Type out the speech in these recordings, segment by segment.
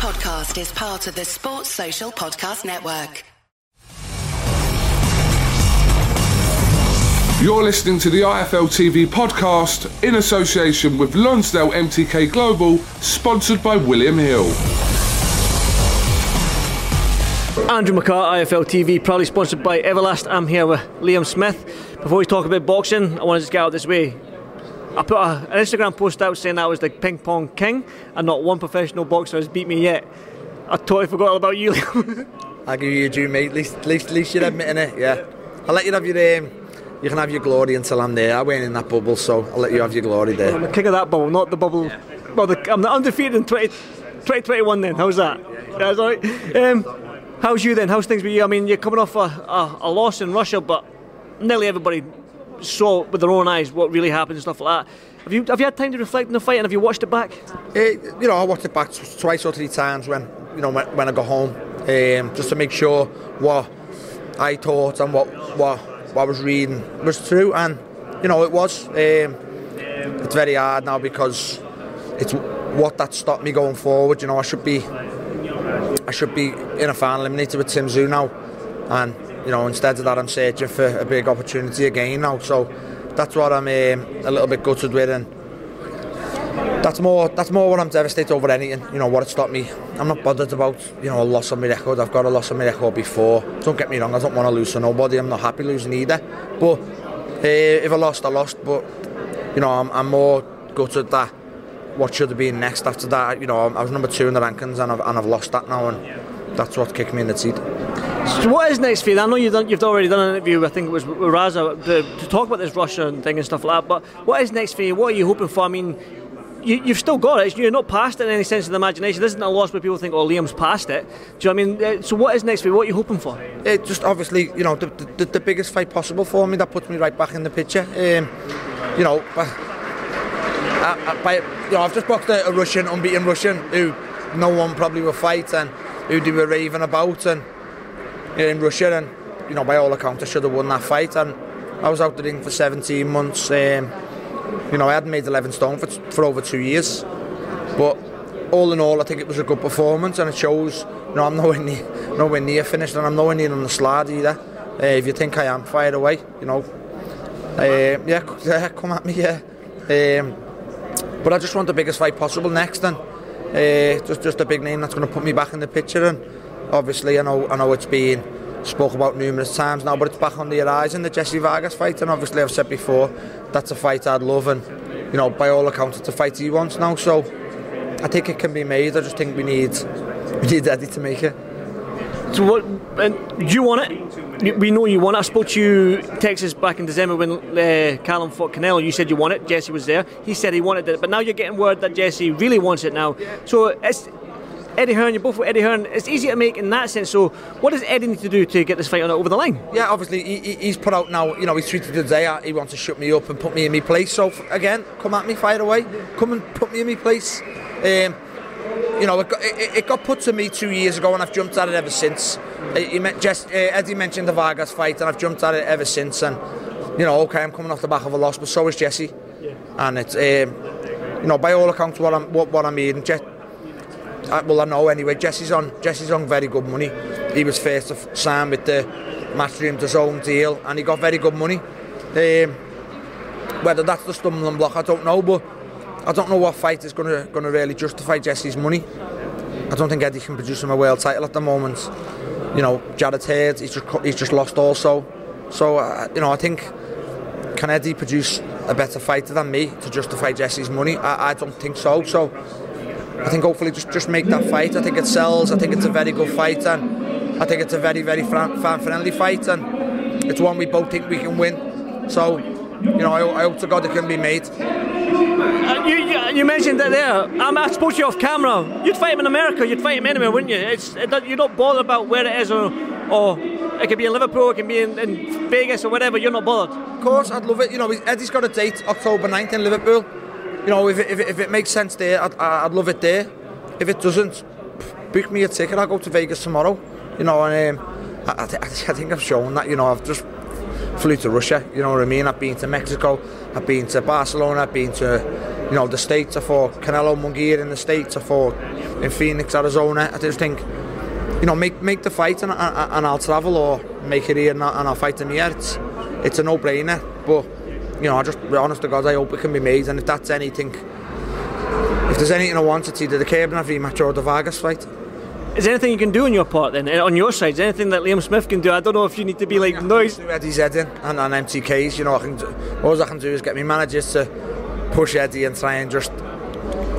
podcast is part of the Sports Social Podcast Network. You're listening to the IFL TV podcast in association with Lonsdale MTK Global, sponsored by William Hill. Andrew McCart, IFL TV, proudly sponsored by Everlast. I'm here with Liam Smith. Before we talk about boxing, I want to just get out this way. I put a, an Instagram post out saying I was the ping pong king, and not one professional boxer has beat me yet. I totally forgot all about you. I give you a due, mate. At least, at least, at least you're admitting it. Yeah, I'll let you have your um, you can have your glory until I'm there. I went in that bubble, so I'll let you have your glory there. I'm the king of that bubble, not the bubble. Yeah. Well, the, I'm the undefeated in 20, 2021 then. How's that? Yeah, That's all right. Um, how's you then? How's things with you? I mean, you're coming off a, a, a loss in Russia, but nearly everybody saw with their own eyes what really happened and stuff like that. Have you have you had time to reflect on the fight and have you watched it back? Uh, you know, I watched it back twice or three times when you know when, when I got home, um, just to make sure what I thought and what what what I was reading was true, and you know it was. Um, it's very hard now because it's what that stopped me going forward. You know, I should be I should be in a final eliminator with Tim Tszyu now, and you know, instead of that, I'm searching for a big opportunity again now. So that's what I'm um, a little bit gutted with, and that's more that's more what I'm devastated over anything. You know, what it stopped me. I'm not bothered about you know a loss on my record. I've got a loss on my record before. Don't get me wrong. I don't want to lose to nobody. I'm not happy losing either. But uh, if I lost, I lost. But you know, I'm, I'm more gutted that what should have been next after that. You know, I was number two in the rankings, and I've, and I've lost that now, and that's what kicked me in the teeth. So what is next for you? I know you've, done, you've already done an interview, I think it was with Raza, to, to talk about this Russian thing and stuff like that, but what is next for you? What are you hoping for? I mean, you, have still got it. You're not past it in any sense of the imagination. This isn't a loss where people think, oh, Liam's past it. Do you know what I mean? Uh, so what is next for you? What are you hoping for? It just obviously, you know, the, the, the biggest fight possible for me. That puts me right back in the picture. Um, you know, by, by, you know, I've just boxed a, a Russian, unbeaten Russian, who no one probably will fight and who they were raving about and in Russia, and you know, by all accounts, I should have won that fight. And I was out the ring for 17 months. Um, you know, I hadn't made 11 stone for, for over two years, but all in all, I think it was a good performance, and it shows. You know, I'm nowhere near, nowhere near finished, and I'm nowhere near on the slide either. Uh, if you think I am, fire away. You know, uh, yeah, yeah, come at me, yeah. Um, but I just want the biggest fight possible next, and uh, just just a big name that's going to put me back in the picture and obviously I know I know it's been spoke about numerous times now, but it's back on the horizon, the Jessie Vargas fight, and obviously I've said before that's a fight I'd love, and you know by all accounts it's a fight he wants now. So I think it can be made. I just think we need we need Eddie to make it. So what? And you want it? We know you want it. I spoke to you Texas back in December when uh, Callum fought Canelo. You said you want it. Jessie was there. He said he wanted it, but now you're getting word that Jessie really wants it now. So it's Eddie Hearn, you're both with Eddie Hearn. It's easy to make in that sense. So, what does Eddie need to do to get this fight on over the line? Yeah, obviously he, he's put out now. You know, he's treated today. He wants to shut me up and put me in my place. So again, come at me, fire away. Come and put me in my place. Um, you know, it got, it, it got, put to me two years ago, and I've jumped at it ever since. Uh, just, uh, Eddie mentioned the Vargas fight, and I've jumped at it ever since. And you know, okay, I'm coming off the back of a loss, but so is Jessie. Yeah. And it's, um, you know, by all accounts, what I'm what, what I'm hearing, Je- well, I know anyway. Jessie's on Jessie's on very good money. He was first to sign with the Matchroom DAZN deal, and he got very good money. Um, whether that's the stumbling block, I don't know, but I don't know what fight is going to going to really justify Jessie's money. I don't think Eddie can produce him a world title at the moment. You know, Jarrett Hurd, he's just he's just lost also. So uh, you know, I think can Eddie produce a better fighter than me to justify Jessie's money? I, I don't think so. So I think hopefully just just make that fight. I think it sells. I think it's a very good fight, and I think it's a very very fan friendly fight, and it's one we both think we can win. So, you know, I, I hope to God it can be made. Uh, you, you, mentioned that there. Um, I spoke to you off camera. You'd fight him in America. You'd fight him anywhere, wouldn't you? It's it, you're not bothered about where it is, or or it could be in Liverpool, it can be in, in Vegas or whatever. You're not bothered. Of course, I'd love it. You know, Eddie's got a date October 9th in Liverpool you know, if it, if it, if it makes sense there, I'd, I'd love it there. If it doesn't, book me a ticket. I'll go to Vegas tomorrow. You know, and um, I, I, I think I've shown that. You know, I've just flew to Russia. You know what I mean? I've been to Mexico. I've been to Barcelona. I've been to you know, the States. I fought Canelo Munguia in the States. I fought in Phoenix, Arizona. I just think, you know, make make the fight and, and, and I'll travel or make it here and, and I'll fight him here. It's, it's a no-brainer. But, you know, I just, be honest to God, I hope it can be made. And if that's anything, if there's anything I want, it's either the Kurbanov rematch or the Vargas fight. Is there anything you can do on your part then, eh, on your side? Is anything that Liam Smith can do? I don't know if you need to be like yeah, noise. Do Eddie's head in and, and MTKs. You know, I can do, all I can do is get my managers to push Eddie and try and just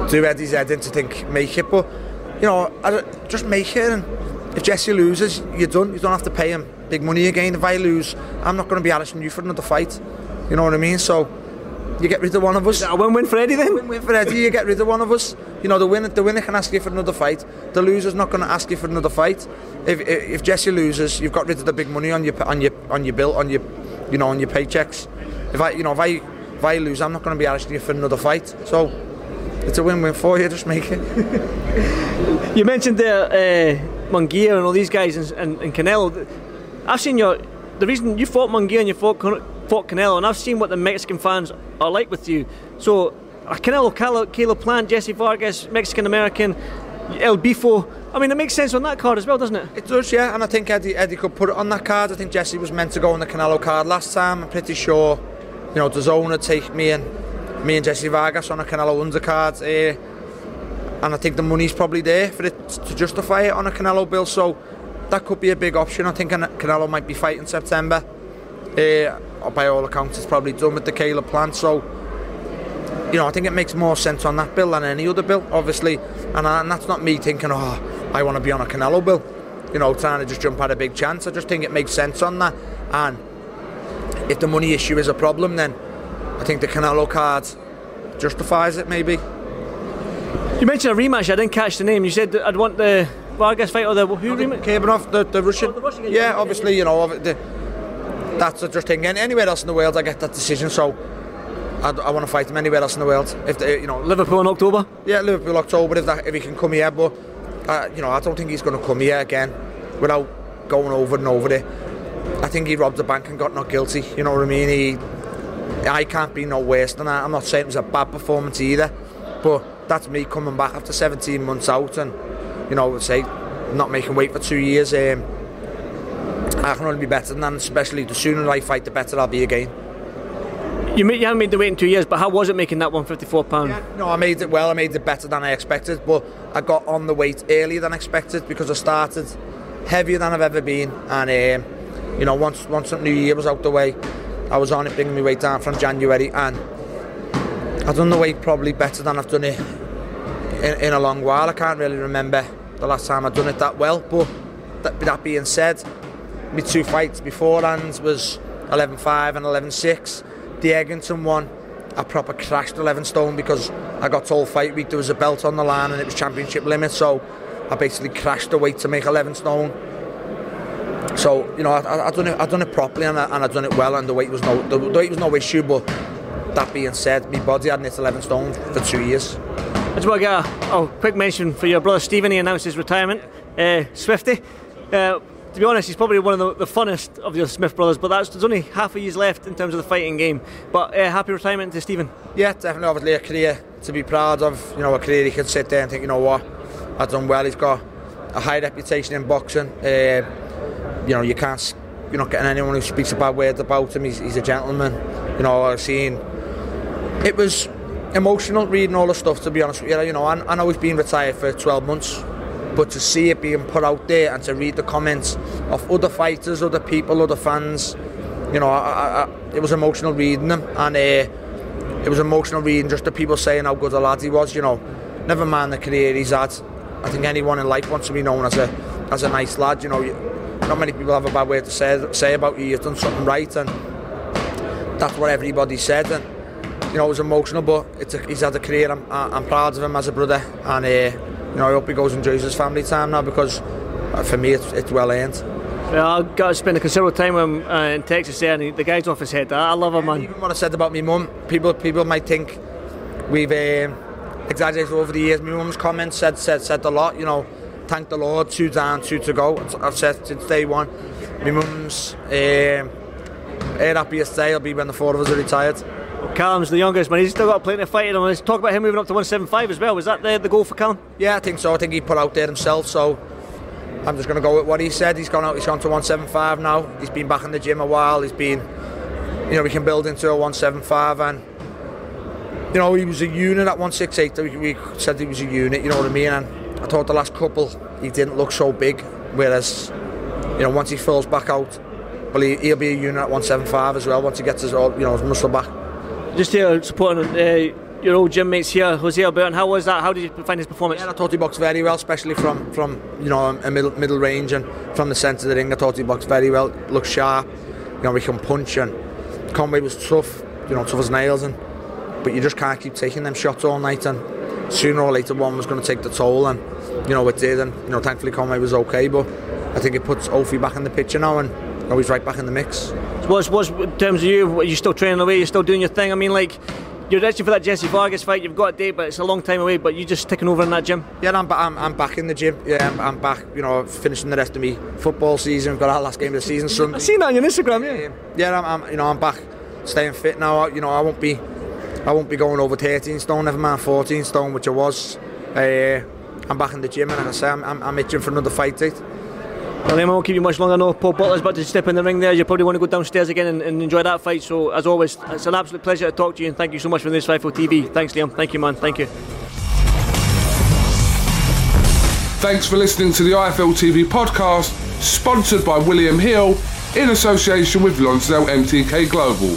do Eddie's head in to think make it. But you know, I, just make it. And if Jessie loses, you're done. You don't have to pay him big money again. If I lose, I'm not going to be asking you for another fight. You know what I mean? So you get rid of one of us. A win-win for Eddie then. Win-win for Eddie. You get rid of one of us. You know the winner. The winner can ask you for another fight. The loser's not going to ask you for another fight. If, if, if Jessie loses, you've got rid of the big money on your on your on your bill on your you know on your paychecks. If I you know if I if I lose, I'm not going to be asking you for another fight. So it's a win-win for you. Just make it. you mentioned there uh, Munguia and all these guys and, and, and Canelo. I've seen your the reason you fought Munguia and you fought fought Canelo, and I've seen what the Mexican fans are like with you. So uh, Canelo, Caleb Plant, Jessie Vargas, Mexican American, El Bifo. I mean, it makes sense on that card as well, doesn't it? It does, yeah. And I think Eddie, Eddie could put it on that card. I think Jessie was meant to go on the Canelo card last time. I'm pretty sure, you know, the zone take me and me and Jessie Vargas on a Canelo undercard. Uh, and I think the money's probably there for it to justify it on a Canelo bill. So that could be a big option. I think Canelo might be fighting September. Uh, Uh, by all accounts, it's probably done with the Caleb Plant. So, you know, I think it makes more sense on that bill than any other bill, obviously. And, I, and that's not me thinking, oh, I want to be on a Canelo bill. You know, trying to just jump at a big chance. I just think it makes sense on that. And if the money issue is a problem, then I think the Canelo card justifies it, maybe. You mentioned a rematch. I didn't catch the name. You said I'd want the Vargas fight or the who oh, rematch? Kurbanov, the, the Russian. Oh, the Russian yeah, obviously, you know, the, that's just thing. And anywhere else in the world, I get that decision. So I, I want to fight him anywhere else in the world. If they, you know, Liverpool in October. Yeah, Liverpool October. If that, if he can come here, but uh, you know, I don't think he's going to come here again without going over and over it. I think he robbed the bank and got not guilty. You know what I mean? He, I can't be no worse than that. I'm not saying it was a bad performance either, but that's me coming back after 17 months out and you know, say not making weight for two years. Um, I can only be better than that, especially the sooner I fight, the better I'll be again. You, you haven't made the weight in two years, but how was it making that 154 pound? Yeah, no, I made it well. I made it better than I expected, but I got on the weight earlier than expected because I started heavier than I've ever been, and um, you know, once once the new year was out the way, I was on it, bringing my weight down from January, and I've done the weight probably better than I've done it in, in a long while. I can't really remember the last time I've done it that well, but that, that being said, my two fights beforehand was 11.5 and 11.6. The Eggington one, I proper crashed 11 stone because I got told fight week there was a belt on the line and it was championship limit, so I basically crashed the weight to make 11 stone. So you know, I, I done it, I done it properly and I, and I done it well, and the weight was no, the, the weight was no issue. But that being said, my body hadn't hit 11 stone for two years. Get a oh, quick mention for your brother Stephen. He announced his retirement. Uh, Swifty. Uh, to be honest, he's probably one of the, the, funnest of the Smith brothers, but that's, there's only half a year's left in terms of the fighting game. But uh, happy retirement to Stephen. Yeah, definitely. Obviously, a career to be proud of. You know, a career he can sit there and think, you know what, I've done well. He's got a high reputation in boxing. Uh, you know, you can't, you're not getting anyone who speaks a bad word about him. He's, he's a gentleman. You know, I've seen. It was emotional reading all the stuff. To be honest with you, you know, I, I know he's been retired for 12 months but to see it being put out there and to read the comments of other fighters, other people, other fans, you know, I, I, it was emotional reading them, and uh, it was emotional reading just the people saying how good a lad he was. You know, never mind the career he's had. I think anyone in life wants to be known as a as a nice lad. You know, not many people have a bad way to say say about you. You've done something right, and that's what everybody said. And you know, it was emotional, but it's a, he's had a career. I'm, I'm proud of him as a brother, and. Uh, you know, I hope he goes and enjoys his family time now because uh, for me it's, it's well earned. Yeah, I got to spend a considerable time with him uh, in Texas there, and the guy's off his head. I love him, man. Even what I said about my mum, people people might think we've um, exaggerated over the years. My mum's comments said said said a lot. You know, thank the Lord, two down, two to go. I've said since day one. My mum's um, her happiest day will be when the four of us are retired. Callum's the youngest man. He's still got plenty of fight in him. Let's talk about him moving up to 175 as well. Was that the, the goal for Callum? Yeah, I think so. I think he put out there himself. So I'm just going to go with what he said. He's gone out. He's gone to 175 now. He's been back in the gym a while. He's been, you know, we can build into a 175 and. You know, he was a unit at 168. We said he was a unit, you know what I mean? And I thought the last couple, he didn't look so big. Whereas, you know, once he fills back out, well, he, will be a unit at 175 as well once he gets his, all, you know, his muscle back. Just here supporting uh, your old gym mates here, Jose Alberto. How was that? How did you find his performance? Yeah, I thought he boxed very well, especially from, from you know a middle middle range and from the centre of the ring. I thought he boxed very well. Looked sharp. You know, he can punch and Conway was tough. You know, tough as nails and but you just can't keep taking them shots all night and sooner or later one was going to take the toll and you know it did and you know thankfully Conway was okay but I think it puts Ophi back in the picture now and know, he's right back in the mix. Was was in terms of you, are you still training away? You're still doing your thing. I mean, like you're actually for that Jessie Vargas fight. You've got a date, but it's a long time away. But you're just sticking over in that gym. Yeah, I'm, I'm, I'm back in the gym. Yeah, I'm, I'm, back. You know, finishing the rest of me football season. We've got our last game of the season Sunday. I've seen that on your Instagram. Yeah, yeah. I'm, I'm, you know, I'm back, staying fit now. You know, I won't be, I won't be going over 13 stone. Never mind 14 stone, which I was. Uh, I'm back in the gym, and like I say, I'm, I'm, I'm itching for another fight date. Well, I won't keep you much longer. I know Paul Butler's about to step in the ring there. You probably want to go downstairs again and, and, enjoy that fight. So, as always, it's an absolute pleasure to talk to you and thank you so much for this fight for TV. Thanks, Liam. Thank you, man. Thank you. Thanks for listening to the IFL TV podcast, sponsored by William Hill in association with Lonsdale MTK Global.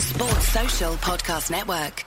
Sports Social Podcast Network.